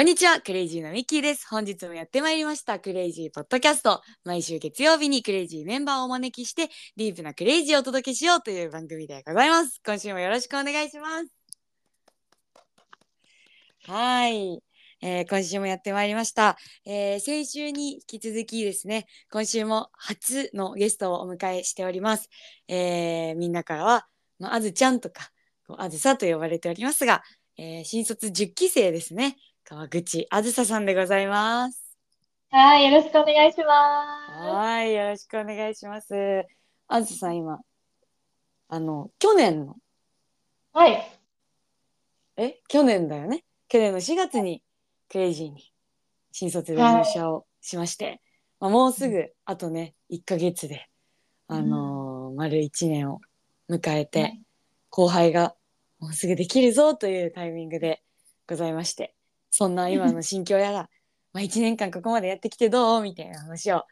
こんにちは、クレイジーのミッキーです。本日もやってまいりました、クレイジーポッドキャスト。毎週月曜日にクレイジーメンバーをお招きして、ディープなクレイジーをお届けしようという番組でございます。今週もよろしくお願いします。はい。えー今週もやってまいりました、えー先週に引き続きですね、今週も初のゲストをお迎えしております。えーみんなからは、まあ、あずちゃんとか、あずさと呼ばれておりますが、えー新卒10期生ですね。川口あずささんでございます。はい、よろしくお願いしまはい、よろしくお願いします。あずささん、今、あの、去年の、す。はい。え、去年だよね。去年の4月にクレイジーに新卒で入社をしまして、まあ、もうすぐ、あとね、1ヶ月で、あのー丸1年を迎えて、はい後輩がもうすぐできるぞというタイミングでございましてそんな今の心境やら まあ1年間ここまでやってきてどうみたいな話を今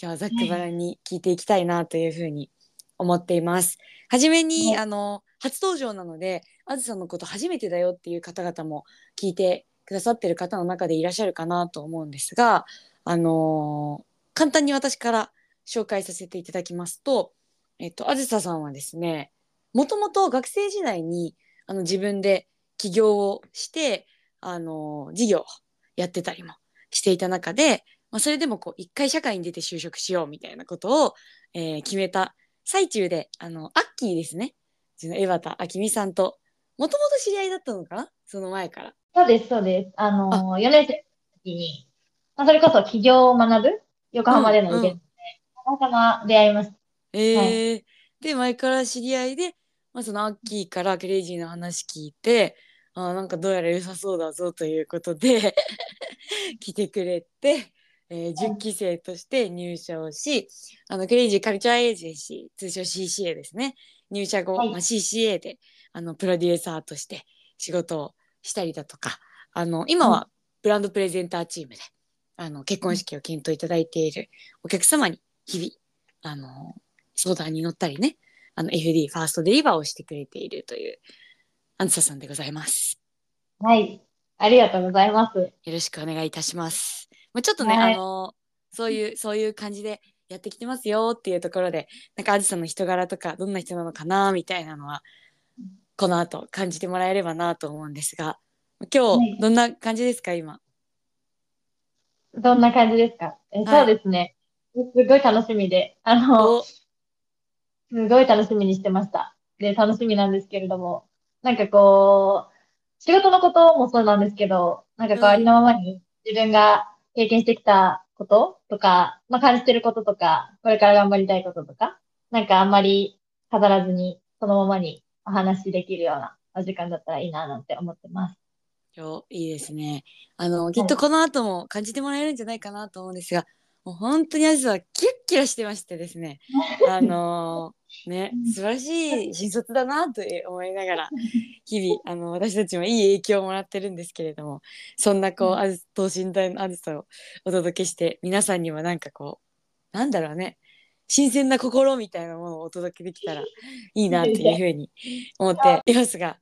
日はざっくばらんに聞いていきたいなというふうに思っています。はじめに、はいあの初登場なのであずさんのこと初めてだよっていう方々も聞いてくださってる方の中でいらっしゃるかなと思うんですが、あのー簡単に私から紹介させていただきますと、えっと、あずささんはですねもともと学生時代にあの自分で起業をして、あの事業をやってたりもしていた中で、まあ、それでもこう一回社会に出て就職しようみたいなことを、えー決めた最中であのアッキーですねうちの江端明美さんともともと知り合いだったのかな？その前から。そうです、そうです。あのー、4年生の時に、まあ、それこそ起業を学ぶ横浜でのイベントで、たまたま出会いました。えーで前から知り合いで、まあ、そのアッキーからクレイジーの話聞いてあーなんかどうやら良さそうだぞということで 来てくれて、えー10期生として入社をしあの Crazy Culture Agency 通称 CCA ですね。入社後、はい。まあ、CCA であのプロデューサーとして仕事をしたりだとかあの今はブランドプレゼンターチームであの結婚式を検討いただいているお客様に日々あの相談に乗ったりねあの FD ファーストデリバーをしてくれているというアンツサさんでございます。はい。ありがとうございます。よろしくお願いいたします。まあ、ちょっとね、はいあのそういうそういう感じでやってきてますよっていうところでなんかあずさんの人柄とかどんな人なのかなみたいなのはこの後感じてもらえればなと思うんですが今はい日どんな感じですか今？どんな感じですか？え、はいそうですね。すごい楽しみで、あの、おすごい楽しみにしてました。で、楽しみなんですけれども、なんかこう、仕事のこともそうなんですけど、なんかこう、うんありのままに自分が経験してきたこととか、まあ、感じてることとか、これから頑張りたいこととか、なんかあんまり飾らずに、そのままにお話しできるようなお時間だったらいいななんて思ってます。今日いいですね。あのきっとこの後も感じてもらえるんじゃないかなと思うんですが、もう本当にあずさはキラッキラしてましてですね。あのね素晴らしい新卒だなと思いながら 日々あの私たちもいい影響をもらってるんですけれども、そんなこううん。あず等身大のあずさをお届けして皆さんにはなんかこうなんだろうね。新鮮な心みたいなものをお届けできたらいいなというふうに思っていますが、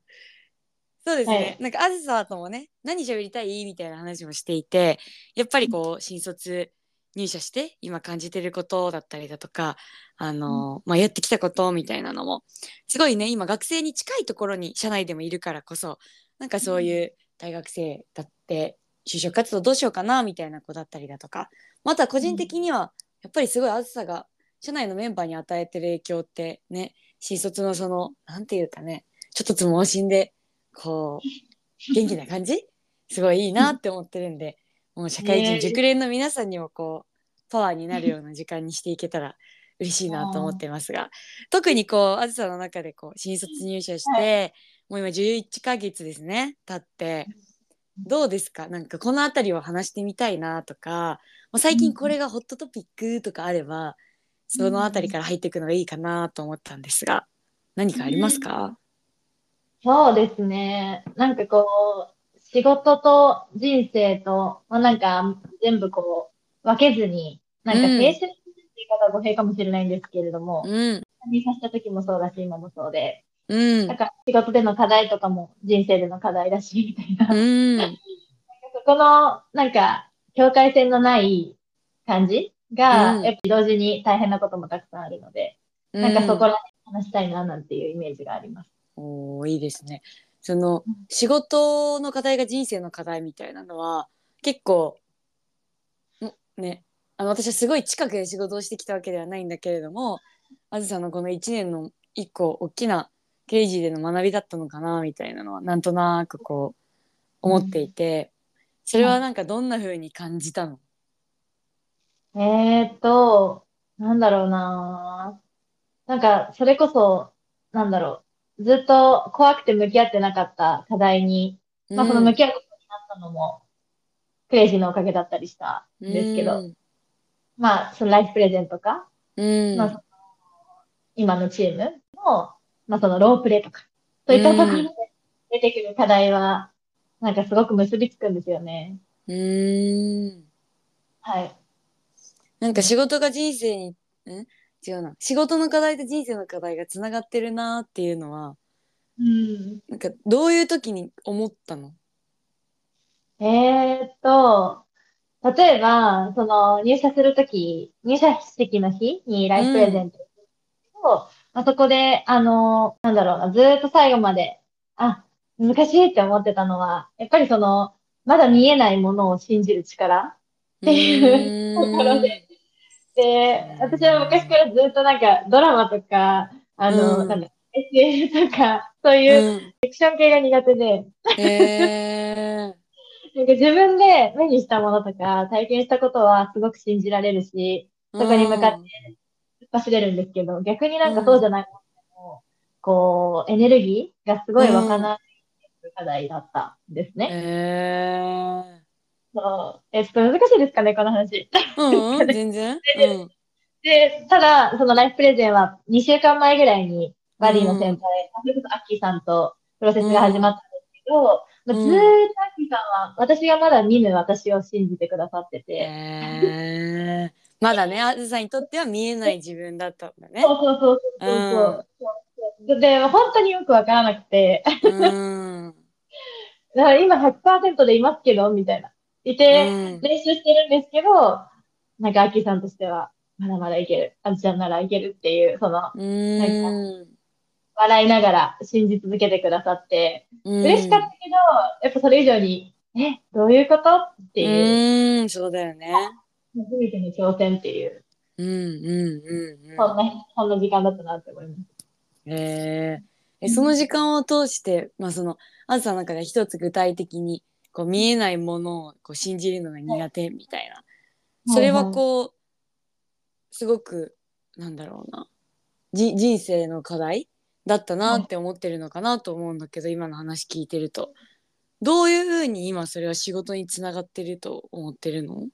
そうですね、はい。なんかあずさともね何喋りたい？みたいな話もしていてやっぱりこう新卒入社して今感じてることだったりだとかあの、まあ、やってきたことみたいなのもすごいね今学生に近いところに社内でもいるからこそなんかそういう大学生だって就職活動どうしようかなみたいな子だったりだとかまた個人的にはやっぱりすごいあずさが社内のメンバーに与えてる影響ってね新卒のそのなんていうかねちょっとつ盲信でこう 元気な感じ？すごいいいなって思ってるんでもう社会人熟練の皆さんにもこうパワーになるような時間にしていけたら嬉しいなと思ってますが。特にこうあずさの中でこう新卒入社して、もう今11ヶ月ですね経って。どうですか？なんかこの辺りを話してみたいなとか最近これがホットトピックとかあればその辺りから入っていくのがいいかなと思ったんですが何かありますか、そうですね。なんかこう、仕事と人生と、まあ、なんか全部こう、分けずに、なんかうん。青春方は語弊かもしれないんですけれども、うん。入社した時もそうだし、今もそうで、うん。なんか仕事での課題とかも人生での課題だし、みたいな。うん。そここの、なんか、境界線のない感じが、うん。やっぱり同時に大変なこともたくさんあるので、なんかそこら辺話したいななんていうイメージがあります。おーいいですね。そのうん。仕事の課題が人生の課題みたいなのは結構ん？ねあの私はすごい近くで仕事をしてきたわけではないんだけれどもあずさのこの1年の一個大きな刑事での学びだったのかなみたいなのはなんとなくこう思っていてそれはなんかどんな風に感じたの？えーっと、なんだろうな。なんか、それこそ、なんだろう。ずっと怖くて向き合ってなかった課題に、まあ、その向き合うことになったのも、クレイジーのおかげだったりしたんですけど、まあ、そのライフプレゼントか、うんまあ、今のチームの、まあ、そのロープレイとか、そういったところで出てくる課題は、なんかすごく結びつくんですよね。うんうんはい。なんか仕事が人生に、ん違うな。仕事の課題と人生の課題がつながってるなっていうのは、うん。なんかどういう時に思ったの？えーっと、例えば、その入社するとき、入社式の日にライフプレゼントを、まあ、そこで、あの、なんだろうな、ずーっと最後まで、あ、難しいって思ってたのは、やっぱりその、まだ見えないものを信じる力っていうところで、で、私は昔からずっとなんかドラマとか、あの、うん。なんだ、SF とか、そういううん。フィクション系が苦手で、へーなんか自分で目にしたものとか体験したことはすごく信じられるし、そこに向かって突っ走れるんですけど、逆になんかそうじゃないものも、こう、エネルギーがすごい湧かない課題だったんですね。へそうえ、ちょっと難しいですかね、この話。ーうんうん、全然。うん。で、ただ、そのライフプレゼンは2週間前ぐらいにバディの先輩、それこそアッキーさんとプロセスが始まったんですけど、まあずーっとアッキーさんは私がまだ見ぬ私を信じてくださってて、まだね、あずさにとっては見えない自分だったんだね。そうそうそうそうそうそう。で、本当によくわからなくて、うん。だから今100%でいますけど、みたいな。いて、うん練習してるんですけど、なんかアッキーさんとしては、まだまだいける。あずちゃんならいけるっていう、その、うん。笑いながら信じ続けてくださって、うん。嬉しかったけど、やっぱそれ以上に、え、どういうことっていう、うん、そうだよね。初めての挑戦っていう、うんうんうんうん。そんな、そんな時間だったなって思います。へええその時間を通して、まあ、そのあずさの中で一つ具体的にこう見えないものをこう信じるのが苦手みたいな、それはこうすごくなんだろうな。じ人生の課題だったなって思ってるのかなと思うんだけど、今の話聞いてるとどういうふうに今それは仕事につながってると思ってるの？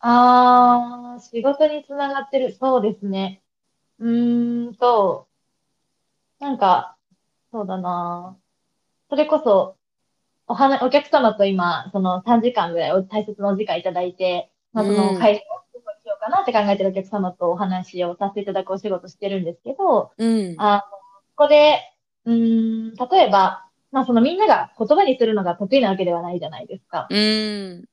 あー、仕事につながってる。そうですね。うーんと、なんか、そうだな。それこそ、お話、お客様と今、その3時間ぐらいお大切なお時間いただいて、まあ、そのうん会社をどこにしようかなって考えてるお客様とお話をさせていただくお仕事してるんですけど、うんあの、ここで、うーん、例えば、まあそのみんなが言葉にするのが得意なわけではないじゃないですか。うん。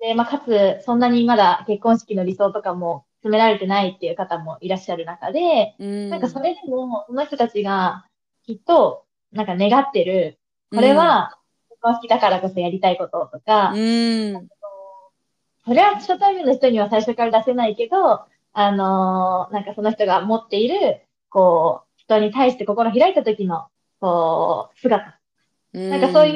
で、まあ、かつ、そんなにまだ結婚式の理想とかも詰められてないっていう方もいらっしゃる中で、うん。なんかそれでも、その人たちがきっと、なんか願ってる、これは結婚式だからこそやりたいこととか、うん。それは初対面の人には最初から出せないけど、あのーなんかその人が持っている、こう、人に対して心開いた時の、こう、姿。うん。なんかそういう、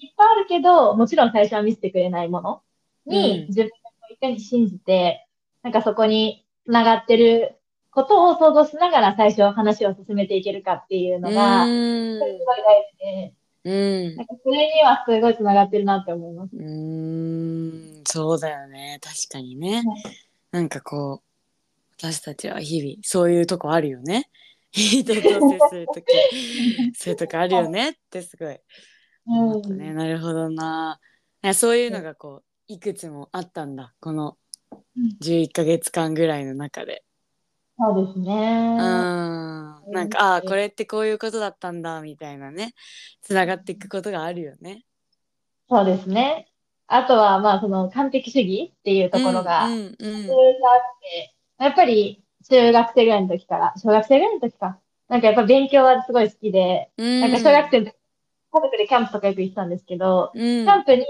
いっぱいあるけど、もちろん最初は見せてくれないものに、うん。自分をいかに信じて、なんかそこに繋がってることを想像しながら最初話を進めていけるかっていうのが、すうん。ごい大事で、うん。なんかそれにはすごい繋がってるなって思います。うーん。そうだよね。確かにね、はい。なんかこう私たちは日々そういうとこあるよね人と接する時 そういうとこあるよねってすごい。思ったね、なるほどな。そういうのがこういくつもあったんだ。このうん。11ヶ月間ぐらいの中で。そうですね。うん。なんかああこれってこういうことだったんだみたいなね。つながっていくことがあるよね。そうですね。あとは、まあ、その完璧主義っていうところが、うんうんうん。ずーっとあって、やっぱり中学生ぐらいの時から、小学生ぐらいの時か。なんかやっぱ勉強はすごい好きで、うん。なんか小学生の時、家族でキャンプとかよく行ってたんですけど、うん。キャンプに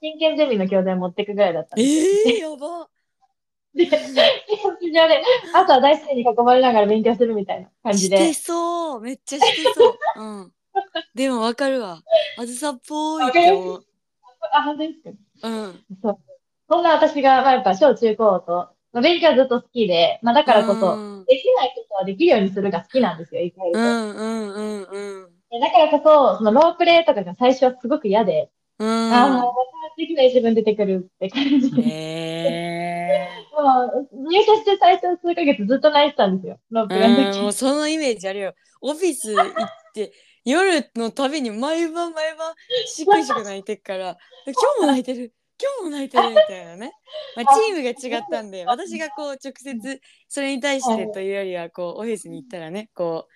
真剣ゼミの教材持ってくぐらいだったんえですよ。ー、やば。で、キャンプ場で、あとは大好きに囲まれながら勉強するみたいな感じしてで。そう。めっちゃしてそう。うん。でもわかるわ。あずさっぽいあ、本当ですか？うん。そう。そんな私が、まあやっぱ小中高と、まあ、勉強はずっと好きで、まあだからこそ、うんできないことはできるようにするが好きなんですよ、意外と。うんうんうんうんでだからこそ、そのロープレイとかが最初はすごく嫌で、うんああ、もうまたできない自分出てくるって感じで。へ もう入社して最初数ヶ月ずっと泣いてたんですよ、ロープレイの時。もうそのイメージあるよオフィス行って夜のたびに毎晩毎晩しくしく泣いてっから今日も泣いてる今日も泣いてるみたいなね、まあ、チームが違ったんで私がこう直接それに対してというよりはこうオフィスに行ったらねこう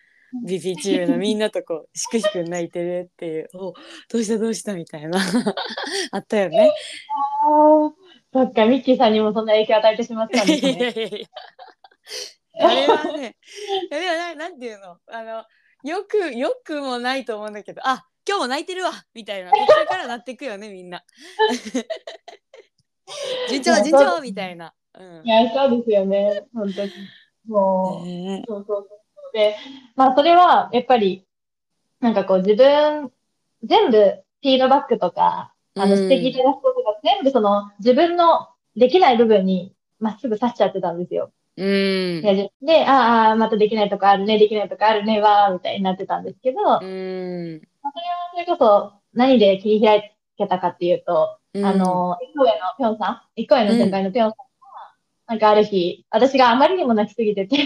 BP チームのみんなとこうしくしく泣いてるっていうおどうしたどうしたみたいな あったよね。そっか、ミッキーさんにもそんな影響を与えてしまったんいですね。やいやいや。あれはねいやでもななんていうの？あのよくよくもないと思うんだけどあ今日も泣いてるわみたいな途中からなっていくよねみんな。順調順調みたいな。うんいや、そうですよね、本当に。もう、ねそうそうそう。で、まあ、それは、やっぱり、なんかこう、自分、全部、フィードバックとか、あの、うん指摘いただくことが、全部その、自分のできない部分に、まっすぐ刺しちゃってたんですよ。うんで、であーあー、またできないとこあるね、できないとこあるね、わー、みたいになってたんですけど、うんそれはそれこそ、何で切り開けたかっていうと、うん。あの、一個上のぴょんさん、一個上の先輩のぴょんさんが、なんかある日、私があまりにも泣きすぎてて、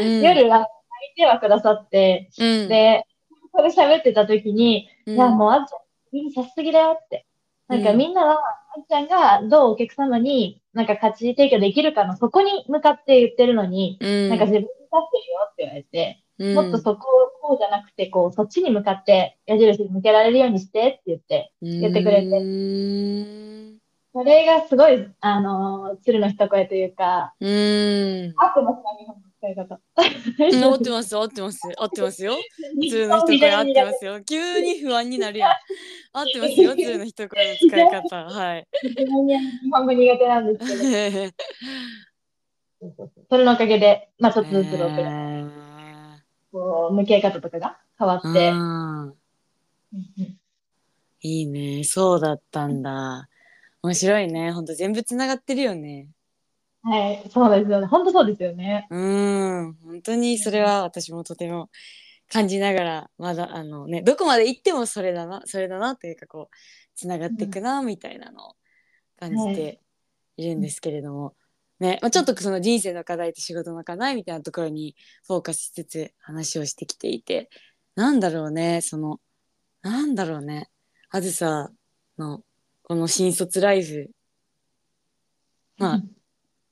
うん。夜、あの泣いてはくださって、うん。で、これ喋ってた時に、うん。いや、もうあんちゃん、みんなさしすぎだよって。なんかうん。みんなは、あんちゃんがどうお客様になんか価値提供できるかの、そこに向かって言ってるのに、うん。なんか自分に立ってるよって言われて、うんもっとそこをこうじゃなくて、こう、そっちに向かって矢印向けられるようにしてって言って、言ってくれて。うん。それがすごい、あのー鶴の一声というか、うん。合ってますか、日本の使い方。うん合ってます合ってます。合ってますよ。鶴の一声合ってますよ。急に不安になるやん。合ってますよ鶴の一声の使い方。はい。日本語苦手なんですけど、それのおかげで、まあちょっとずつロープレイえこう向き合い方とかが変わって、いいね。そうだったんだ。面白いね。ほんと全部つながってるよね。はい、そうですよね。本当そうですよね。うん。本当にそれは私もとても感じながらまだあのねどこまで行ってもそれだなそれだなというかこうつながっていくなみたいなのを感じているんですけれども、ねまあ、ちょっとその人生の課題と仕事の課題みたいなところにフォーカスしつつ話をしてきていて。なんだろうねそのなんだろうね。あずさのこの新卒ライフ。まあ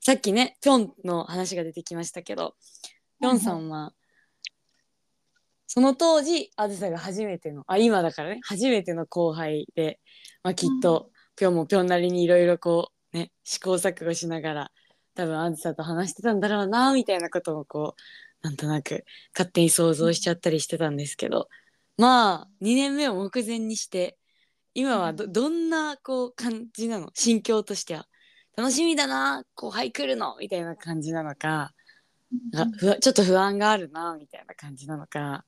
さっきねぴょんの話が出てきましたけどぴょんさんはその当時あずさが初めてのあ今だからね初めての後輩で、まあ、きっとぴょんもぴょんなりにいろいろこうね試行錯誤しながら多分あずさと話してたんだろうなみたいなこともこうなんとなく勝手に想像しちゃったりしてたんですけど。まあ2年目を目前にして今はどどんなこう感じなの？心境としては。楽しみだな後輩来るの？みたいな感じなのか。なんかふわちょっと不安があるなみたいな感じなのか。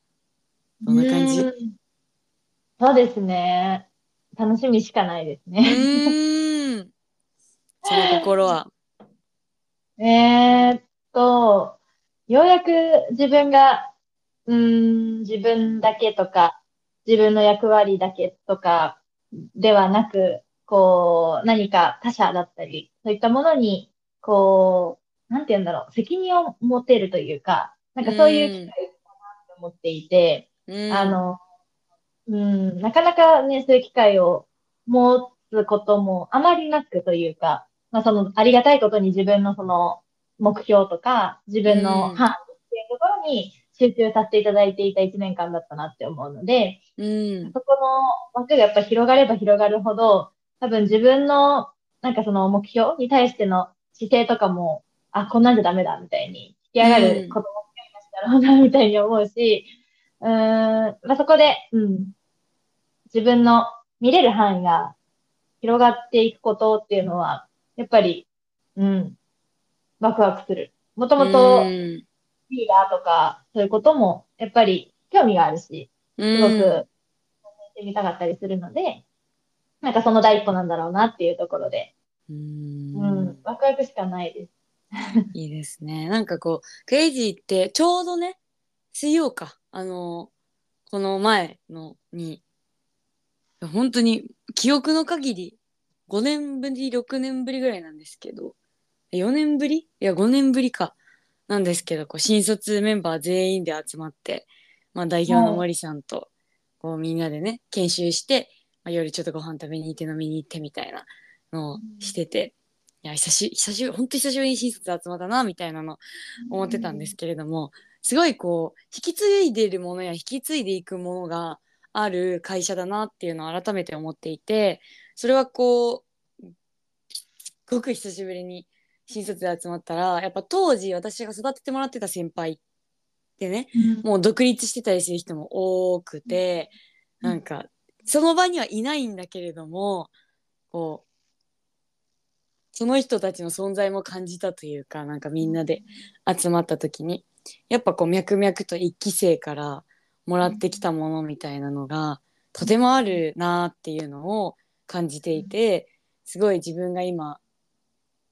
どんな感じ？そうですね。楽しみしかないですうね。ーん。その心はえーっと、ようやく自分が、うーん、自分だけとか、自分の役割だけとかではなく、こう、何か他者だったり、そういったものに、こう、なんて言うんだろう、責任を持てるというか、なんかそういう機会かなと思っていて、うん。あの、うん、なかなかね、そういう機会を持つこともあまりなくというか、まあその、ありがたいことに自分のその、目標とか、自分のうん。範囲っていうところに集中させていただいていた1年間だったなって思うので、うん。そこの枠がやっぱ広がれば広がるほど、多分自分の、なんかその目標に対しての姿勢とかも、あ、こんなんじゃダメだ、みたいに、引き上がる子供だろうな、みたいに思うし、うーん、まあ、そこで、うん、自分の見れる範囲が広がっていくことっていうのは、やっぱり、うん、ワクワクする。もともと、リーダーとか、そういうことも、やっぱり興味があるし、すごく、してみたかったりするので、なんかその第一歩なんだろうなっていうところで、うん、うん、ワクワクしかないです。いいですね。なんかこう、クレイジーってちょうどね、水曜か、あの、この前のに、本当に記憶の限り5年ぶり、6年ぶりぐらいなんですけど、4年ぶり？いや、5年ぶりか。なんですけど、こう、新卒メンバー全員で集まって、まあ、代表の森さんと、こう、みんなでね、研修して、まあ、夜ちょっとご飯食べに行って飲みに行ってみたいなのをしてて、いや、久し、久しぶり、本当に久しぶりに新卒集まったな、みたいなの思ってたんですけれども、すごいこう、引き継いでるものや引き継いでいくものがある会社だなっていうのを改めて思っていて、それはこう、すごく久しぶりに新卒で集まったら、やっぱ当時私が育ててもらってた先輩ってね、うん、もう独立してたりする人も多くて、うん、なんか、その場にはいないんだけれども、こう、その人たちの存在も感じたというか、なんかみんなで集まった時に、やっぱこう脈々と一期生からもらってきたものみたいなのが、とてもあるなっていうのを感じていて、すごい自分が今、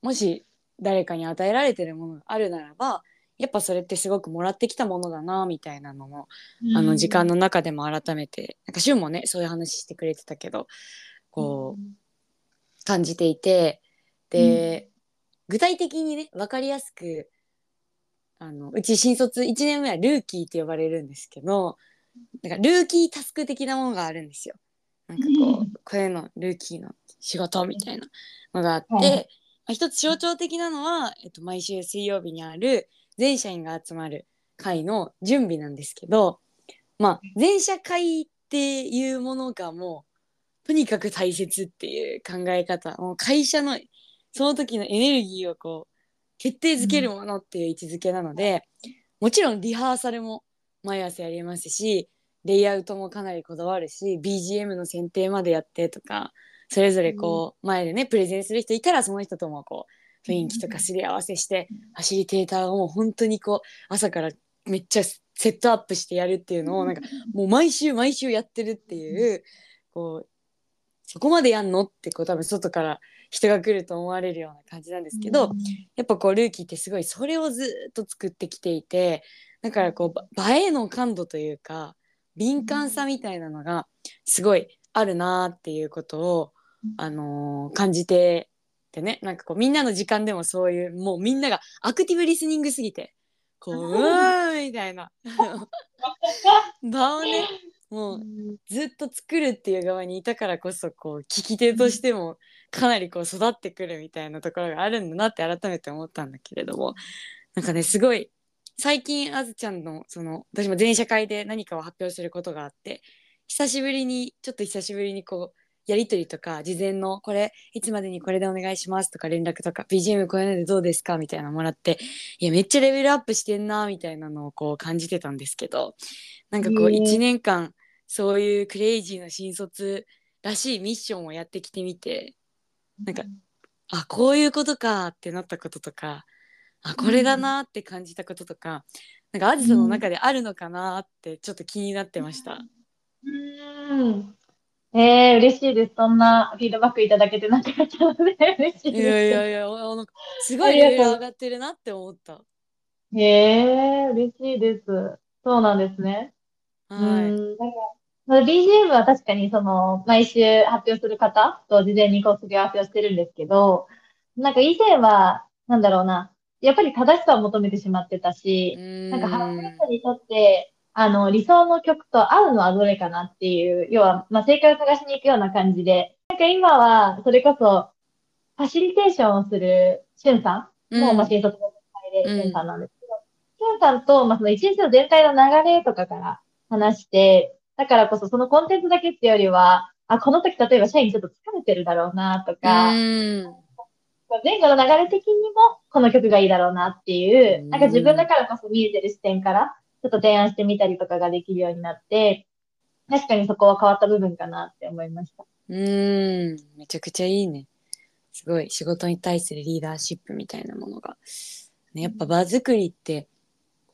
もし誰かに与えられてるものがあるならば、やっぱそれってすごくもらってきたものだなみたいなのも、うん、あの時間の中でも改めてなんか柊もねそういう話してくれてたけどこう、うん、感じていてで、うん、具体的にね分かりやすくあのうち新卒1年目はルーキーって呼ばれるんですけどなんかルーキータスク的なものがあるんですよ。なんかこう、これのルーキーの仕事みたいなのがあって、一つ象徴的なのは、えっと、毎週水曜日にある全社員が集まる会の準備なんですけど、まあ、全社会っていうものがもう、とにかく大切っていう考え方、もう会社のその時のエネルギーをこう、決定づけるものっていう位置づけなので、もちろんリハーサルも毎朝やりますし、レイアウトもかなりこだわるし、BGM の選定までやってとか、それぞれこう、前でね、プレゼンする人いたらその人ともこう、雰囲気とかすり合わせして、ファシリテーターをもう本当にこう朝からめっちゃセットアップしてやるっていうのをなんかもう毎週毎週やってるっていうこうそこまでやんのってこう多分外から人が来ると思われるような感じなんですけど、やっぱこうルーキーってすごいそれをずっと作ってきていてだからこう映えの感度というか敏感さみたいなのがすごいあるなっていうことを、あのー、感じてってね。なんかこうみんなの時間でもそういうもうみんながアクティブリスニングすぎてこう うわーみたいな。場をねもうずっと作るっていう側にいたからこそこう聞き手としてもかなりこう育ってくるみたいなところがあるんだなって改めて思ったんだけれども。なんかねすごい最近あずちゃんのその私も全社会で何かを発表することがあって久しぶりにちょっと久しぶりにこうやり取りとか事前のこれいつまでにこれでお願いしますとか連絡とか BGM こういうのでどうですかみたいなのもらっていやめっちゃレベルアップしてんなみたいなのをこう感じてたんですけどなんかこう1年間そういうクレイジーな新卒らしいミッションをやってきてみてなんかあこういうことかってなったこととかあこれだなって感じたこととか、なんかアジサの中であるのかなってちょっと気になってました。うんえー、嬉しいです。そんなフィードバックいただけてなかったので、嬉しいです。いやいやいや、すごいレベル上がってるなって思った。へえー、嬉しいです。そうなんですね。はい。うんか BGM は確かにその、毎週発表する方と事前にこう、すり合わせをしてるんですけど、なんか以前は、なんだろうな、やっぱり正しさを求めてしまってたし、なんか発表者にとって、あの、理想の曲と合うのはどれかなっていう、要は、まあ、正解を探しに行くような感じで、なんか今は、それこそ、ファシリテーションをする、しゅんさん。も、うん、まあ、新卒の会でしゅんさんなんですけど、しゅんさんと、まあ、その一日の全体の流れとかから話して、だからこそそのコンテンツだけっていうよりは、あ、この時例えば社員ちょっと疲れてるだろうなとうか、ん。前後の流れ的にもこの曲がいいだろうなっていうう、んなんか自分だからこそ見えてる視点から、ちょっと提案してみたりとかができるようになって、確かにそこは変わった部分かなって思いました。うん。めちゃくちゃいいね。すごい仕事に対するリーダーシップみたいなものが。ね、やっぱ場作りって、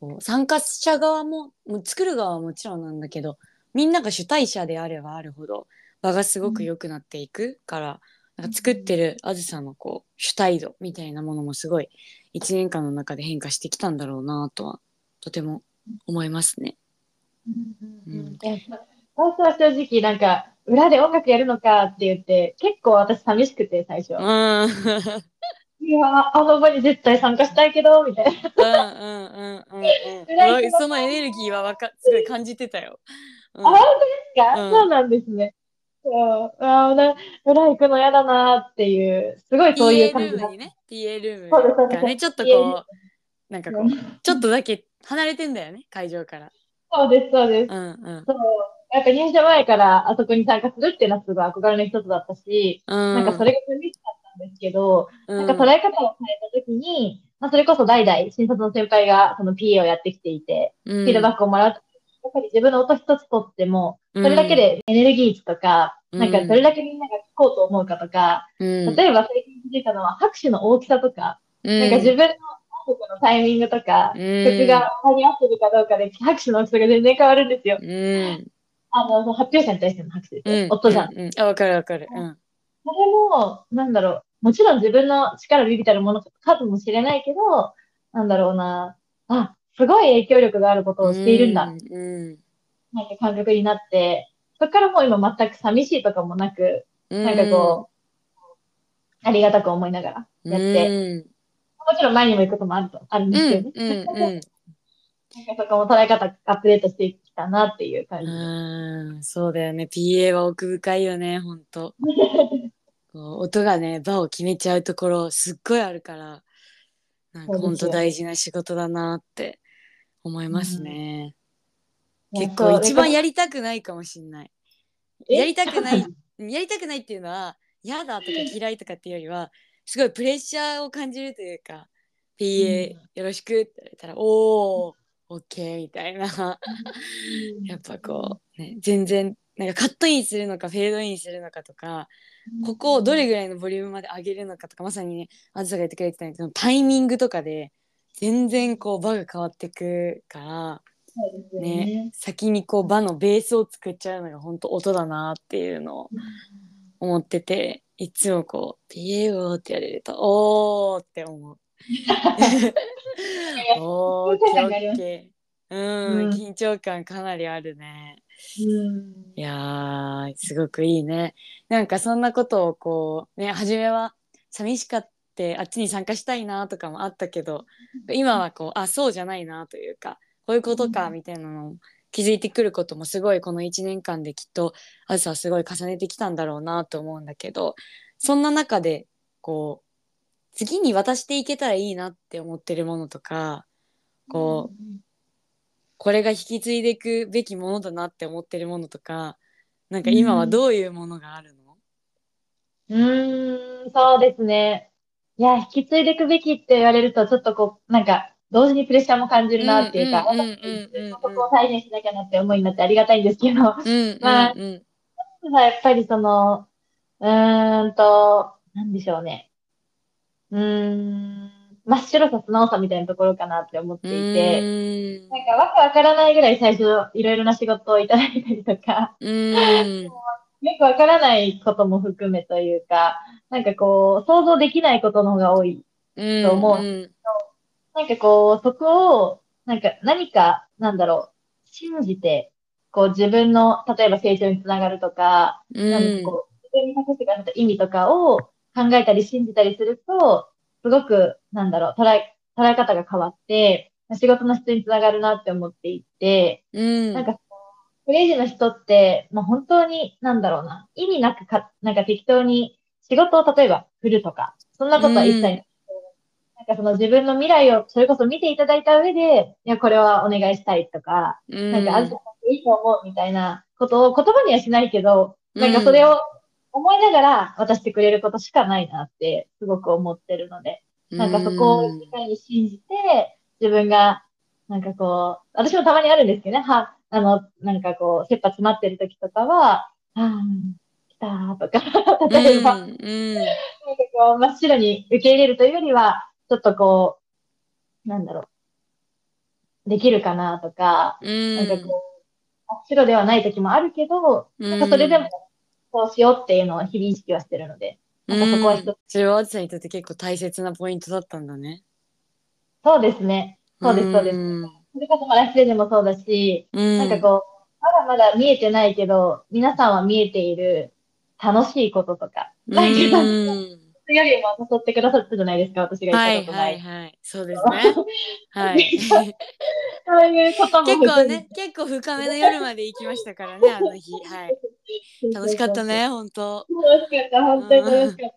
こう参加者側も、もう作る側はもちろんなんだけど、みんなが主体者であればあるほど、場がすごく良くなっていくから、なんか作ってるあずさのこう主体度みたいなものもすごい一年間の中で変化してきたんだろうなとはとても思いますね。うんえ最初は正直なんか、裏で音楽やるのかって言って、結構私寂しくて最初。うん。いやー、あの場に絶対参加したいけど、みたいな。うんうんうんうんうん。そのエネルギーはわかすごい感じてたよ。うんあ、本当ですか、うんそうなんですね。そうあーな裏行くの嫌だなっていう、すごいそういう PA 感じ。だっルームにね、PA ルーそうですそうです。ムがね、ちょっと PA こう、なんかこう、ちょっとだけ離れてんだよね、会場から。そうです、そうです。うんうん。そう。なんか入社前からあそこに参加するっていうのはすごい憧れの一つだったし、うん、なんかそれが寂しかったんですけど、うん、なんか捉え方を変えたときに、まあ、それこそ代々新卒の先輩がその PA をやってきていて、うん、フィードバックをもらうと、やっぱり自分の音一つとっても、うん、それだけでエネルギー値とか、うん。なんかどれだけみんなが聞こうと思うかとか、うん、例えば最近気づいたのは拍手の大きさとか、うん、なんか自分の音楽のタイミングとか、うん。曲が間に合ってるかどうかで拍手の大きさが全然変わるんですよ。うん、あの、発表者に対しての拍手ですよ。うん、音じゃん。あ、わかるわかる。うん、それも、なんだろう、もちろん自分の力ビビたるものかもしれないけど、なんだろうな、あ、すごい影響力があることをしているんだ、うん、うんなんか感覚になって、そこからもう今全く寂しいとかもなく、うん、なんかこう、ありがたく思いながらやって、うん、もちろん前にも行くこともあると、あるんですけどね。うん、うん、なんかそこも捉え方アップデートしてきたなっていう感じ。うん、そうだよね。PA は奥深いよね、ほんと。こう音がね、場を決めちゃうところ、すっごいあるから、なんかほんと大事な仕事だなって思いますね。結構一番やり。たくないかもしんない。やりたくない、やりたくないっていうのは、嫌だとか嫌いとかっていうよりは、すごいプレッシャーを感じるというか、PA よろしくって言われたら、おー、オッケーみたいな。やっぱこう、ね、全然、なんかカットインするのかフェードインするのかとか、ここをどれぐらいのボリュームまで上げるのかとか、まさにね、あずさが言ってくれてたんだけど、タイミングとかで、全然こう場が変わってくから、ねね。先にこう場のベースを作っちゃうのが本当音だなっていうのを思ってていつもこう「ピエオ」って言われると「おー」って思う。おーオッケー。うん、うん緊張感かなりあるね。うんいやーすごくいいね。なんかそんなことをこうね初めは寂しかってあっちに参加したいなとかもあったけど今はこうあそうじゃないなというかこういうことかうん。みたいなのを気づいてくることもすごいこの1年間できっとあずさはすごい重ねてきたんだろうなと思うんだけどそんな中でこう次に渡していけたらいいなって思ってるものとかこうこれが引き継いでいくべきものだなって思ってるものとかなんか今はどういうものがあるの、うーん、そうですね。いや、引き継いでいくべきって言われると、ちょっとこう、なんか、同時にプレッシャーも感じるなっていうか、うんうんうんうんうん自分のここを再現しなきゃなって思いになってありがたいんですけど、うんうん。まあやっぱりその、うーんと、なんでしょうね。うーん、真っ白さ素直さみたいなところかなって思っていて、うん。なんかわけわからないぐらい最初いろいろな仕事をいただいたりとか、うん よくわからないことも含めというか、なんかこう、想像できないことの方が多い。うんと思うなんかこう、そこを、なんか何か、なんだろう、信じて、こう自分の、例えば成長につながるとか、うん。なんかこう、自分に隠してくれた意味とかを考えたり信じたりすると、すごく、なんだろう、捉え、捉え方が変わって、仕事の質につながるなって思っていて、うん。なんか、クレイジーの人って、もう本当に、なんだろうな、意味なくか、なんか適当に仕事を例えば振るとか、そんなことは一切なくて、なんかその自分の未来をそれこそ見ていただいた上で、いや、これはお願いしたいとか、なんか、あずささんいいと思うみたいなことを言葉にはしないけど、なんかそれを思いながら渡してくれることしかないなってすごく思ってるので、なんかそこをいかに信じて、自分が、なんかこう、私もたまにあるんですけどね、は、あの、なんかこう、切羽詰まってる時とかは、ああ、来たーとか、例えば、うんうん。なんかこう、真っ白に受け入れるというよりは、ちょっとこう、なんだろう、できるかなとか、うん。なんかこう、真っ白ではない時もあるけど、なんかそれでも、こうしようっていうのを日々意識はしてるので、なんかそこは一つ、それはあずさんにとって結構大切なポイントだったんだね。そうですね。そうです、そうです。んそれこそマラスレでもそうだし、うんなんかこう、まだまだ見えてないけど、皆さんは見えている楽しいこととか、なんか、うんそれよりも誘ってくださったじゃないですか、私がはい言ったことな。はいいはい。そうですね。はい。そういうことも結構ね、結構深めの夜まで行きましたからね、あの日。はい。楽しかった。ね、本当。楽しかった、本当に楽しかっ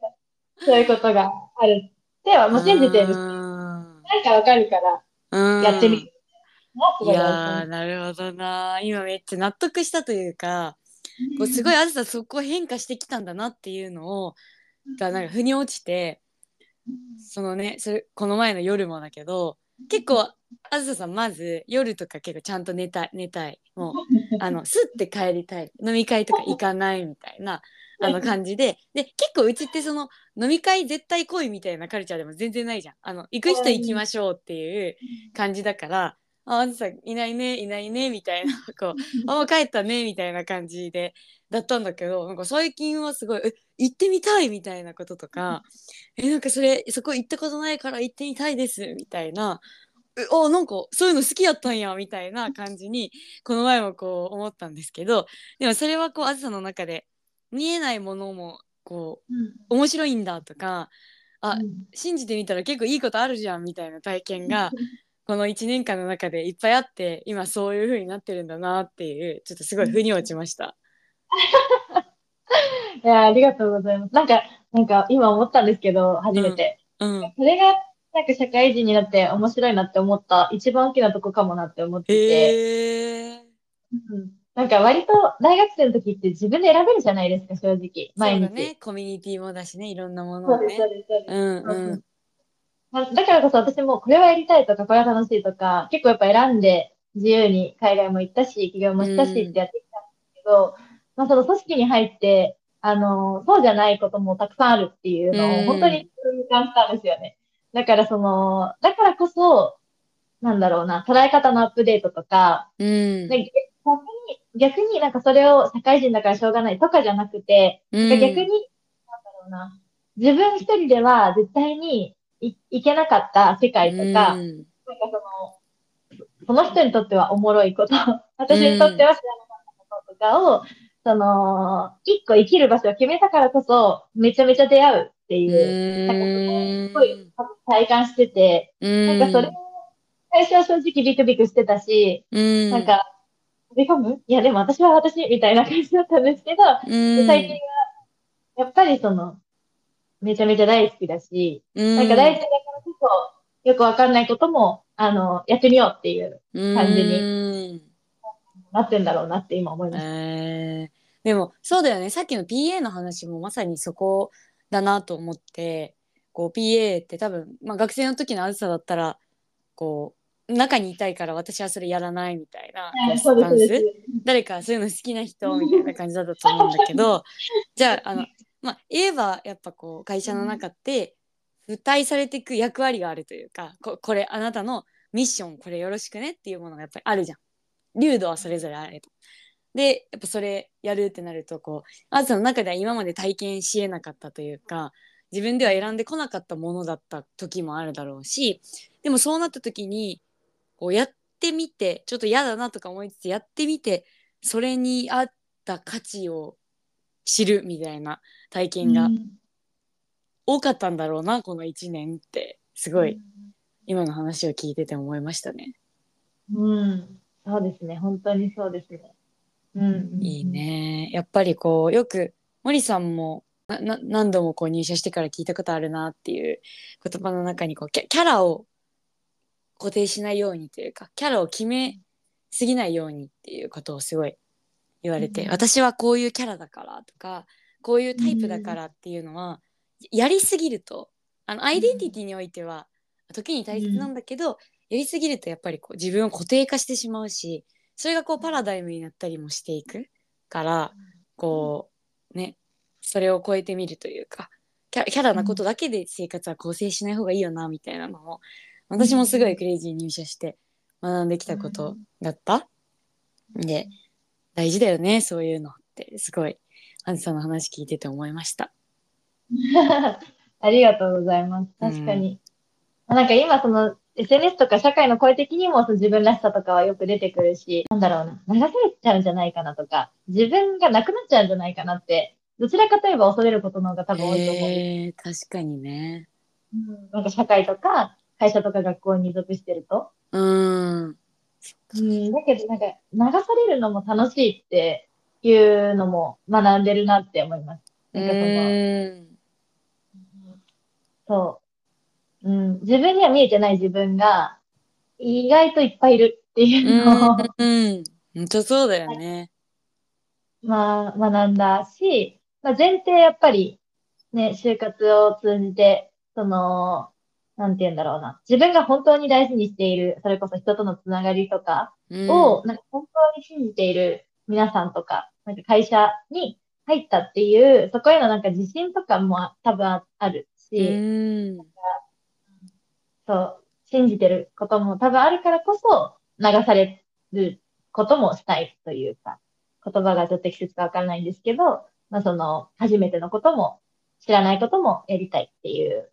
た。そういうことがあるっては、もう信じてるし、うなんかわかるから、んやってみる。い？やーなるほどな。今めっちゃ納得したというかこうすごいあずさそこ変化してきたんだなっていうのをがなんか腑に落ちてそのねそれこの前の夜もだけど結構あずささんまず夜とか結構ちゃんと寝たい寝たい。もう あのすって帰りたい。飲み会とか行かないみたいなあの感じで。で結構うちってその飲み会絶対来いみたいなカルチャーでも全然ないじゃん。あの行く人行きましょうっていう感じだから「ああずさいないねいないね」みたいな こう「あもう帰ったね」みたいな感じでだったんだけどなんか最近はすごい「え行ってみたい」みたいなこととか「えなんかそれそこ行ったことないから行ってみたいです」みたいな「えあなんかそういうの好きやったんや」みたいな感じにこの前もこう思ったんですけどでもそれはこうあずさの中で見えないものもこううん。面白いんだとかあうん。信じてみたら結構いいことあるじゃんみたいな体験がこの1年間の中でいっぱいあって今そういう風になってるんだなっていうちょっとすごい腑に落ちました。いや、ありがとうございます。なんか、なんか今思ったんですけど、初めて。うん、それが、なんか社会人になって面白いなって思った一番大きなとこかもなって思ってて、へえ。うんなんか割と大学生の時って自分で選べるじゃないですか、正直。毎日。ねコミュニティもだしねいろんなものをそうです、そね。うです、そうです。うんそううんまあだからこそ私もこれはやりたいとか、これは楽しいとか、結構やっぱ選んで自由に海外も行ったし、起業もしたしってやってきたんですけど、まあその組織に入って、あの、そうじゃないこともたくさんあるっていうのうん。を本当に感じたんですよね。だからその、だからこそ、なんだろうな、捉え方のアップデートとか、うん。で逆に、逆になんかそれを社会人だからしょうがないとかじゃなくて、うん。逆に、なんだろうな、自分一人では絶対にいいけなかった世界とか、うん。なんかその、その人にとってはおもろいこと、私にとっては知らなかったこととかを、その、一個生きる場所を決めたからこそ、めちゃめちゃ出会うっていう、なんすごい体感してて、うん。なんかそれを、最初は正直ビクビクしてたし、うん。なんか、飛び込む？いや、でも私は私、みたいな感じだったんですけど、うん。最近は、やっぱりその、めちゃめちゃ大好きだし、うん。なんか大好きだからこそ、よくわかんないことも、あの、やってみようっていう、感じにうん。なってんだろうなって今思いました。えー。でもそうだよね。さっきの PA の話もまさにそこだなと思ってこう PA って多分、まあ、学生の時のあずさだったらこう中にいたいから私はそれやらないみたいなこはいうそうですそうです。スタンス誰かそういうの好きな人みたいな感じだったと思うんだけど じゃああの、まあ、言えばやっぱこう会社の中って付帯されていく役割があるというかここれあなたのミッションこれよろしくねっていうものがやっぱりあるじゃん。流度はそれぞれあれと。でやっぱそれやるってなるとこうあずさの中では今まで体験しえなかったというか自分では選んでこなかったものだった時もあるだろうしでもそうなった時にこうやってみてちょっと嫌だなとか思いつつやってみてそれに合った価値を知るみたいな体験がうん多かったんだろうなこの1年ってすごい今の話を聞いてて思いましたね。うん。そうですね。本当にそうですね。うん。いい。ね。やっぱりこうよく森さんもなな何度もこう入社してから聞いたことあるなっていう言葉の中にこうキャキャラを固定しないようにというかキャラを決めすぎないようにっていうことをすごい言われて、うん私はこういうキャラだからとかこういうタイプだからっていうのは、やりすぎるとあのアイデンティティにおいては時に大切なんだけど、やりすぎるとやっぱりこう自分を固定化してしまうしそれがこうパラダイムになったりもしていくからこうねそれを超えてみるというかキャキャラなことだけで生活は構成しない方がいいよなみたいなのも私もすごいクレイジーに入社して学んできたことだった。で大事だよねそういうのってすごいあずさんの話聞いてて思いました。ありがとうございます。確かに。なんか今その SNS とか社会の声的にもその自分らしさとかはよく出てくるし、なんだろうな、流されちゃうんじゃないかなとか、自分がなくなっちゃうんじゃないかなって、どちらかといえば恐れることの方が多分多いと思う。へえ確かにね。うんなんか社会とか会社とか学校に属してると。うん。うん、だけどなんか流されるのも楽しいっていうのも学んでるなって思います。なんかそそう。うん、自分には見えてない自分が意外といっぱいいるっていうのを、うん。本当そうだよね。まあ、学んだし、まあ、前提やっぱりね、就活を通じて、その、なんて言うんだろうな。自分が本当に大事にしている、それこそ人とのつながりとかうんを、なんか本当に信じている皆さんとか、なんか会社に入ったっていう、そこへのなんか自信とかも多分ああるし、うん。そう、信じてることも多分あるからこそ、流されることもしたいというか、言葉がちょっと適切かわからないんですけど、まあその、初めてのことも、知らないこともやりたいっていう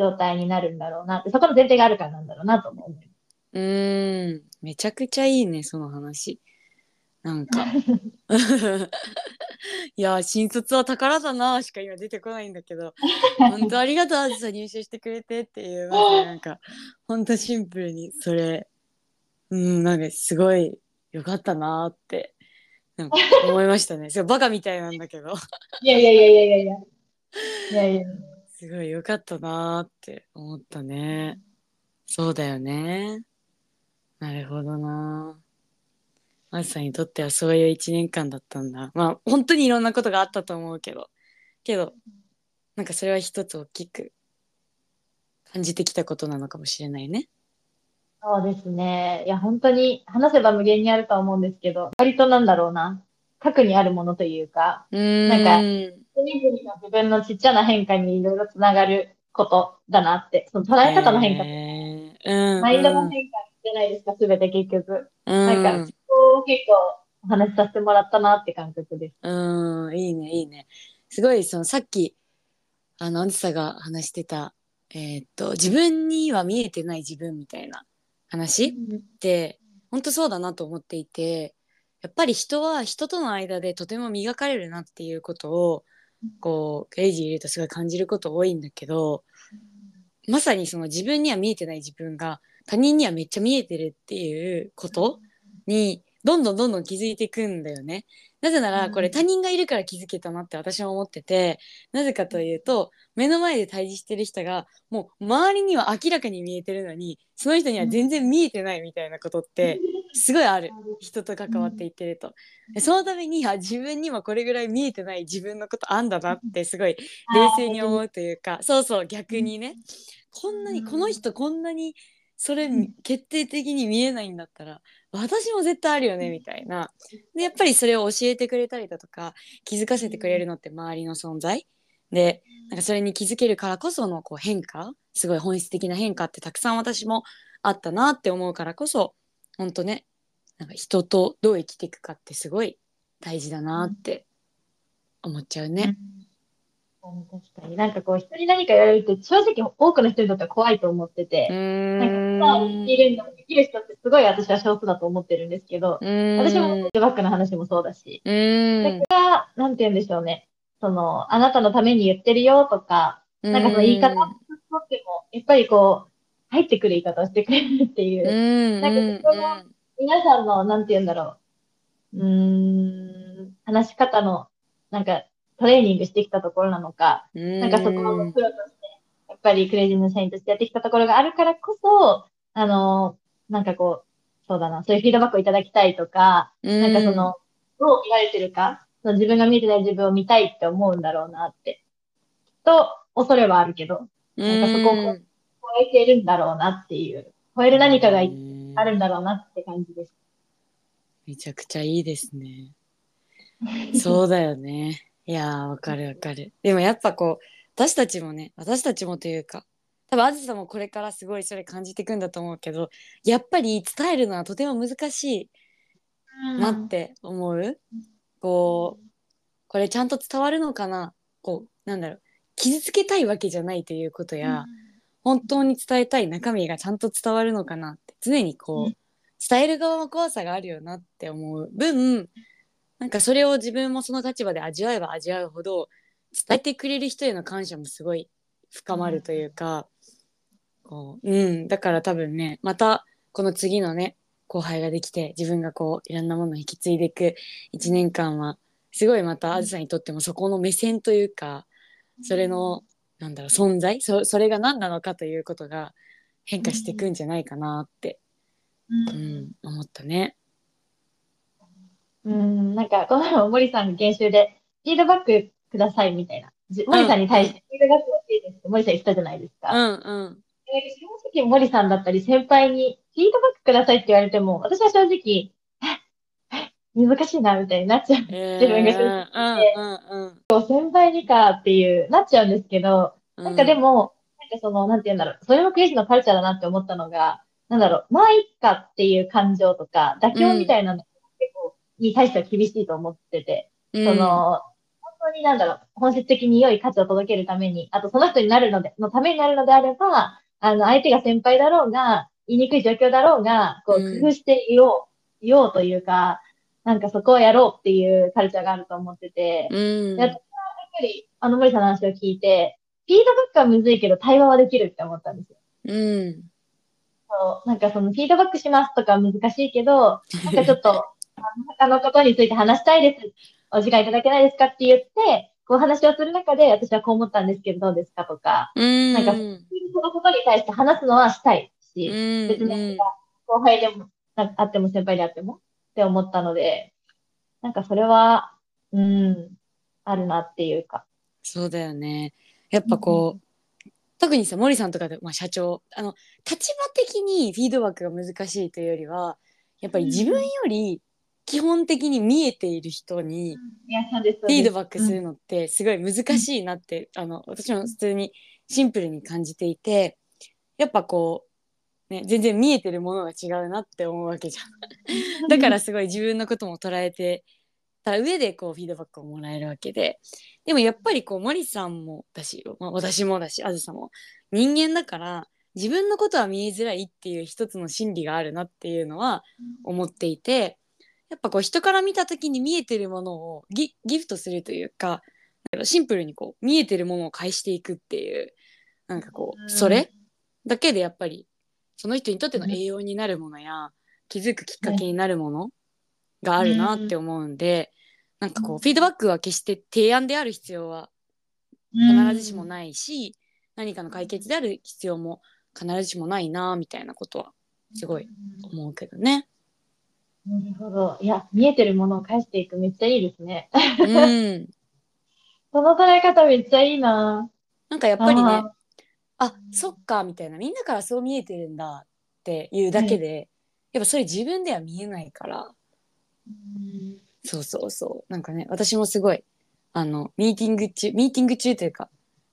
状態になるんだろうなって、そこの前提があるからなんだろうなと思う。うん。めちゃくちゃいいね、その話。なんか。いや、新卒は宝だな、しか今出てこないんだけど。本当ありがとう、あずさ入社してくれてっていう、なんか、本当シンプルに、それ、うん、なんかすごいよかったなって、なんか思いましたね。すごいバカみたいなんだけど。いやいやいやいやいやいや。いやいや。すごい良かったなーって思ったね。そうだよね。なるほどな。あずさんにとってはそういう一年間だったんだ。まあ本当にいろんなことがあったと思うけど、けど、なんかそれは一つ大きく感じてきたことなのかもしれないね。そうですね。いや、本当に話せば無限にあるとは思うんですけど、割となんだろうな。核にあるものというか、うーん。なんかそれぞれの自分のちっちゃな変化にいろいろつながることだなって、その捉え方の変化、へーうん。マインドのうん変化じゃないですか、すべて結局。うんなんか、そこを結構お話しさせてもらったなって感覚です。うん、いいね、いいね。すごい、そのさっき、あの、あんさが話してた、えーっと、自分には見えてない自分みたいな話って、本当そうだなと思っていて、やっぱり人は人との間でとても磨かれるなっていうことを、こう、クレイジーいるとすごい感じること多いんだけど、まさにその自分には見えてない自分が他人にはめっちゃ見えてるっていうことにどんどんどんどん気づいていくんだよね。なぜならこれ他人がいるから気づけたなって私は思っててなぜかというと目の前で対峙してる人がもう周りには明らかに見えてるのにその人には全然見えてないみたいなことってすごいある。人と関わっていってると。でそのためにあ自分にはこれぐらい見えてない自分のことあんだなってすごい冷静に思うというかそうそう逆にね。こんなにこの人こんなにそれうん。決定的に見えないんだったら私も絶対あるよねみたいな。でやっぱりそれを教えてくれたりだとか気づかせてくれるのって周りの存在。でなんかそれに気づけるからこそのこう変化すごい本質的な変化ってたくさん私もあったなって思うからこそ本当ねなんか人とどう生きていくかってすごい大事だなって思っちゃうね。うん確かに。なんかこう、人に何か言われるって、正直多くの人にとっては怖いと思ってて。う、ーなんか、まあ、んできるんだ、できる人ってすごい私は少数だと思ってるんですけど、私もバックの話もそうだし、うーん。なんて言うんでしょうね。その、あなたのために言ってるよとか、なんかその言い方をとっても、やっぱりこう、入ってくる言い方をしてくれるっていう。う、ん。なんかそこの皆さんの、なんて言うんだろう、うーん、話し方の、なんか、トレーニングしてきたところなのか、ななんかそこのプロとして、やっぱりクレイジーの社員としてやってきたところがあるからこそ、あの、なんかこう、そうだな、そういうフィードバックをいただきたいとか、なんかその、どう見られてるか、その自分が見えてない自分を見たいって思うんだろうなって。と、恐れはあるけど、なんかそこをうん超えてるんだろうなっていう、超える何かがうんあるんだろうなって感じです。めちゃくちゃいいですね。そうだよね。いやーわかるわかる。でもやっぱこう私たちもね私たちもというか多分あずさもこれからすごいそれ感じていくんだと思うけどやっぱり伝えるのはとても難しいなって思う、こうこれちゃんと伝わるのかな？こうなんだろう。傷つけたいわけじゃないということや、本当に伝えたい中身がちゃんと伝わるのかなって常にこう、うん。伝える側の怖さがあるよなって思う分なんかそれを自分もその立場で味わえば味わうほど伝えてくれる人への感謝もすごい深まるというか、こううん、だから多分ねまたこの次のね後輩ができて自分がこういろんなものを引き継いでいく1年間はすごいまたあずさにとってもそこの目線というかそれのなんだろう存在そそれが何なのかということが変化していくんじゃないかなって、ううんん、思ったね。うん、なんか、この前も森さんが研修で、フィードバックくださいみたいな。じ森さんに対してフィードバック欲しいですって森さん言ったじゃないですか。うんうん。でなんか正直森さんだったり先輩にフィードバックくださいって言われても、私は正直、ええ難しいなみたいになっちゃう。えー、自分が正うんうんうん。先輩にかっていう、なっちゃうんですけど、うん。なんかでも、なんかその、なんて言うんだろう、それもクリスのカルチャーだなって思ったのが、なんだろう、まあいっかっていう感情とか、妥協みたいなのに対しては厳しいと思ってて、うん。その、本当になんだろう、本質的に良い価値を届けるために、あとその人になるので、のためになるのであれば、あの、相手が先輩だろうが、言いにくい状況だろうが、こう、うん。工夫していよう、いようというか、なんかそこをやろうっていうカルチャーがあると思ってて、うん。やっぱり、あの森さんの話を聞いて、フィードバックはむずいけど対話はできるって思ったんですよ。うん。そうなんかそのフィードバックしますとかは難しいけど、なんかちょっと、あのことについて話したいです。お時間いただけないですかって言って、こう話をする中で、私はこう思ったんですけど、どうですかとか、うんなんかそのことに対して話すのはしたいし、うん別に後輩でもなあっても先輩であってもって思ったので、なんかそれは、うん、あるなっていうか。そうだよねやっぱこう、特にさ森さんとかで、まあ、社長あの立場的にフィードバックが難しいというよりはやっぱり自分より基本的に見えている人に。フィードバックするのってすごい難しいなって、あの私も普通にシンプルに感じていてやっぱこう、ね、全然見えてるものが違うなって思うわけじゃん。だからすごい自分のことも捉えてた上でこうフィードバックをもらえるわけで。でもやっぱりこう森さんもだし、まあ、私もだしあずさも人間だから自分のことは見えづらいっていう一つの心理があるなっていうのは思っていてやっぱこう人から見た時に見えてるものをギギフトするというかシンプルにこう見えてるものを返していくっていうなんかこうそれだけでやっぱりその人にとっての栄養になるものや気づくきっかけになるものがあるなって思うんで、なんかこうフィードバックは決して提案である必要は必ずしもないし、何かの解決である必要も必ずしもないなみたいなことはすごい思うけどね。なるほど。いや、見えてるものを返していくめっちゃいいですね。うん、その捉え方めっちゃいいな。なんかやっぱりねああそっかみたいな。みんなからそう見えてるんだっていうだけで、やっぱそれ自分では見えないから。うん。そうそうそう。なんかね私もすごいあのミーティング中ミーティング中というか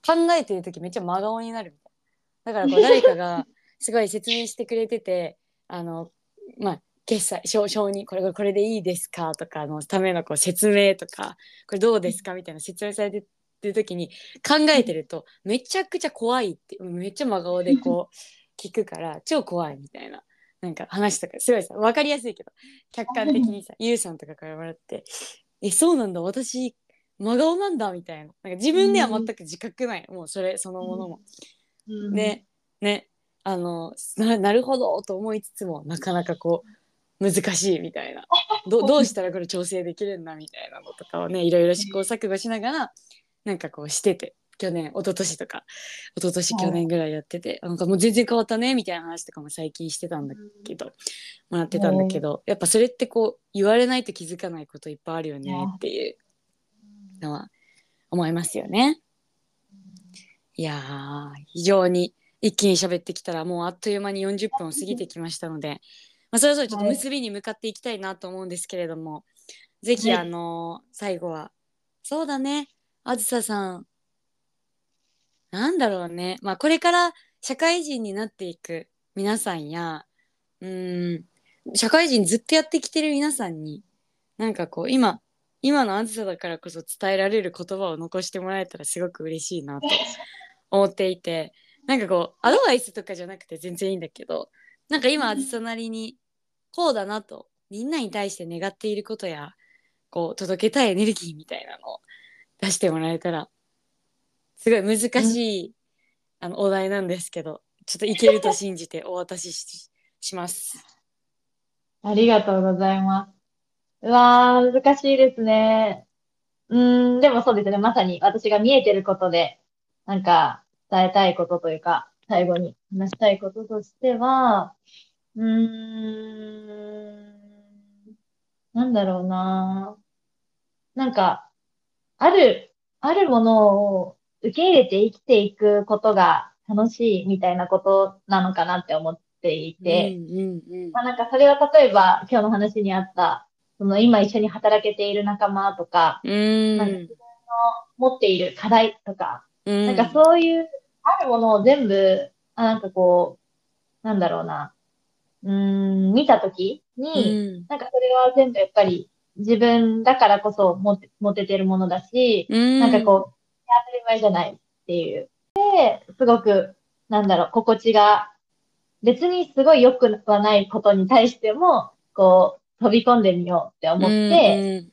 考えてる時めっちゃ真顔になるみたいな。だからこう誰かがすごい説明してくれててあのまあ決済承承認これこれでいいですかとかのためのこう説明とかこれどうですかみたいな説明されてる時に考えてるとめちゃくちゃ怖いってめっちゃ真顔でこう 聞くから超怖いみたいななんか話とかすごいさ分かりやすいけど客観的にさゆうさんとかからもらって「えそうなんだ私真顔なんだ」みたいな。なんか自分では全く自覚ない、もうそれそのものも。うん。ねね。あのななるほどと思いつつもなかなかこう難しいみたいな。どどうしたらこれ調整できるんだみたいなのとかをねいろいろ試行錯誤しながらなんかこうしてて去年一昨年とか一昨年はい。去年ぐらいやってて、なんかもう全然変わったねみたいな話とかも最近してたんだけど、もらってたんだけど、やっぱそれってこう言われないと気づかないこといっぱいあるよねっていうのは思いますよね。いやー非常に一気に喋ってきたらもうあっという間に40分を過ぎてきましたので、まあ、そろそろちょっと結びに向かっていきたいなと思うんですけれども、ぜひはい。あのー最後は。そうだね。あずささん。なんだろうね。まあこれから社会人になっていく皆さんやうーん社会人ずっとやってきてる皆さんになんかこう今今のあずさだからこそ伝えられる言葉を残してもらえたらすごく嬉しいなと思っていて。なんかこうアドバイスとかじゃなくて全然いいんだけどなんか今あずさなりにこうだなとみんなに対して願っていることやこう届けたいエネルギーみたいなのを出してもらえたらすごい難しい、あのお題なんですけどちょっといけると信じてお渡ししします。ありがとうございます。うわー、難しいですね。うん、でもそうですね。まさに私が見えてることで、なんか伝えたいことというか、最後に話したいこととしては、うーん、なんだろうな。なんか、ある、あるものを受け入れて生きていくことが楽しいみたいなことなのかなって思っていて、うんうんうん。まあなんかそれは例えば今日の話にあった、その今一緒に働けている仲間とか、うーん。なんか自分の持っている課題とか、うん。なんかそういうあるものを全部、あなんかこう、なんだろうな、うーん、見たときに、うん。なんかそれは全部やっぱり自分だからこそ持って持ててるものだし、うん。なんかこう、当たり前じゃないっていう。で、すごく、なんだろう、心地が、別にすごい良くはないことに対しても、こう、飛び込んでみようって思って、うん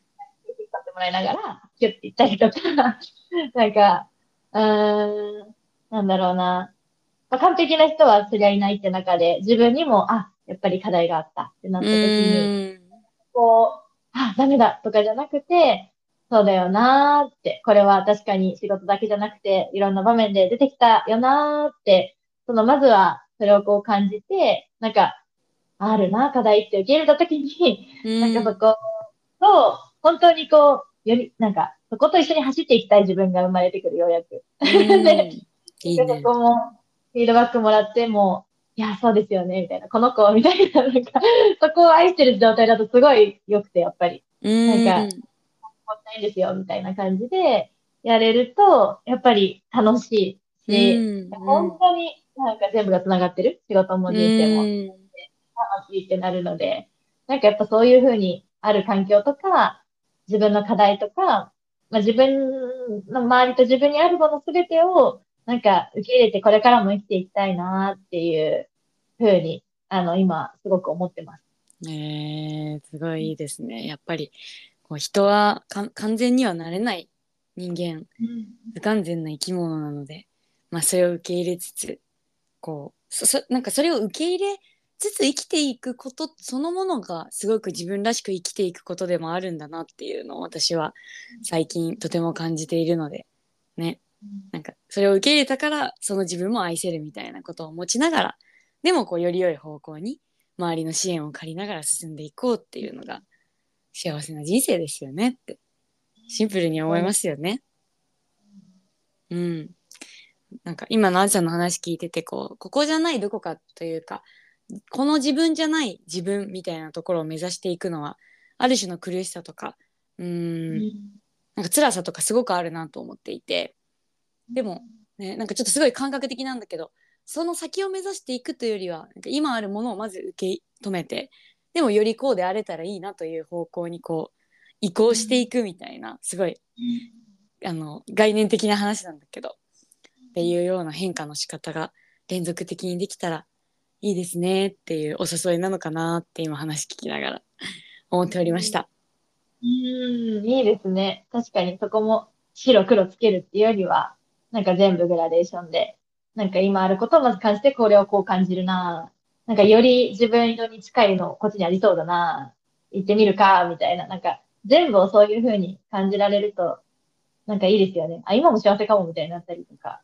引っ張ってもらいながら、キュッて言ったりとか、なんか、うーん、なんだろうな。まあ、完璧な人はそりゃいないって中で、自分にも、あ、やっぱり課題があったってなった時に、うんこう、あ、ダメだとかじゃなくて、そうだよなーって、これは確かに仕事だけじゃなくて、いろんな場面で出てきたよなーって、その、まずはそれをこう感じて、なんか、あるな、課題って受け入れたときに、なんかそこと、本当にこう、より、なんか、そこと一緒に走っていきたい自分が生まれてくる、ようやく。いいね。でも、フィードバックもらって、もう、いや、そうですよね、みたいな、この子、みたいな、なんか、そこを愛してる状態だとすごい良くて、やっぱり。うん。なんかもったいないですよ、みたいな感じで、やれると、やっぱり楽しいし、うん。本当になんか全部が繋がってる。仕事も人生も。うん。楽しいってなるので、なんかやっぱそういうふうにある環境とか、自分の課題とか、まあ、自分の周りと自分にあるものすべてを、なんか受け入れてこれからも生きていきたいなっていうふうに、あの、今すごく思ってます。えー、すごいいいですね。やっぱりこう人はか完全にはなれない人間。不完全な生き物なので、まあ、それを受け入れつつこうそそなんかそれを受け入れつつ生きていくことそのものがすごく自分らしく生きていくことでもあるんだなっていうのを私は最近とても感じているので。ねなんかそれを受け入れたからその自分も愛せるみたいなことを持ちながらでもこうより良い方向に周りの支援を借りながら進んでいこうっていうのが幸せな人生ですよねってシンプルに思いますよね。うん。なんか今のあずさんの話聞いててこうここじゃないどこかというかこの自分じゃない自分みたいなところを目指していくのはある種の苦しさとかうーんなんか辛さとかすごくあるなと思っていてでもね、なんかちょっとすごい感覚的なんだけどその先を目指していくというよりはなんか今あるものをまず受け止めてでもよりこうであれたらいいなという方向にこう移行していくみたいなすごいあの概念的な話なんだけどっていうような変化の仕方が連続的にできたらいいですねっていうお誘いなのかなって今話聞きながら思っておりました。うん、いいですね。確かにそこも白黒つけるっていうよりは、なんか全部グラデーションで、なんか今あることをまず感じて、これをこう感じるな。なんかより自分色に近いのこっちにありそうだな。行ってみるか、みたいな。なんか全部をそういう風に感じられるとなんかいいですよね。あ、今も幸せかもみたいになったりとか。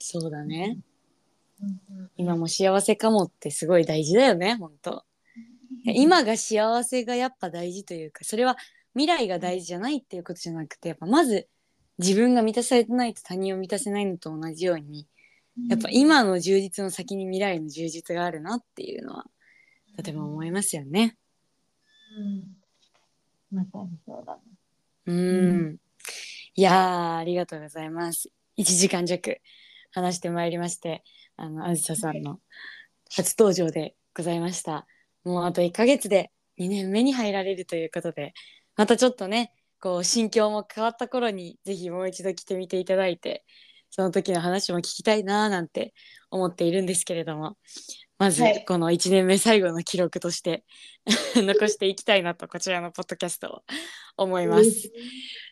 そうだね。うんうん今も幸せかもってすごい大事だよね、本当。今が幸せがやっぱ大事というか、それは未来が大事じゃないっていうことじゃなくて、やっぱまず自分が満たされてないと他人を満たせないのと同じように、やっぱ、今の充実の先に未来の充実があるなっていうのは、とても思いますよね。うん。まさにそうだね。うん。いやー、ありがとうございます。1時間弱話してまいりまして、あの、あずささんの初登場でございました。もうあと1ヶ月で2年目に入られるということで、またちょっとね、こう、心境も変わった頃に、ぜひもう一度来てみていただいて、その時の話も聞きたいなーなんて思っているんですけれども、まずはい。この1年目最後の記録として 残していきたいなと、こちらのポッドキャストを思います。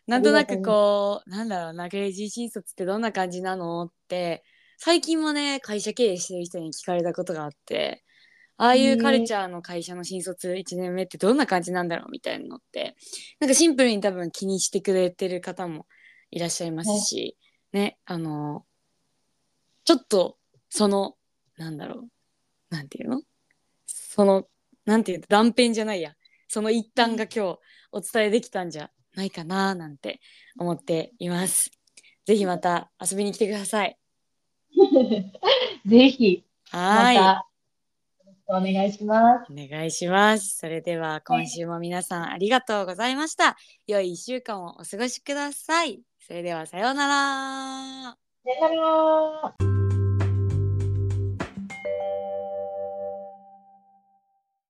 なんとなくこう、なんだろうな、クレイジー新卒ってどんな感じなのって、最近もね、会社経営してる人に聞かれたことがあって、ああいうカルチャーの会社の新卒1年目ってどんな感じなんだろうみたいなのって、なんかシンプルに多分気にしてくれてる方もいらっしゃいますし、ね、あの、ちょっと、その、なんだろう、なんていうの？その、なんていうの、断片じゃないや。その一端が今日お伝えできたんじゃないかななんて思っています。ぜひまた遊びに来てください。ぜひ、はい。まお願いします。お願いします。それでは今週も皆さんありがとうございました。良い一週間をお過ごしください。それではさようなら。さよなら。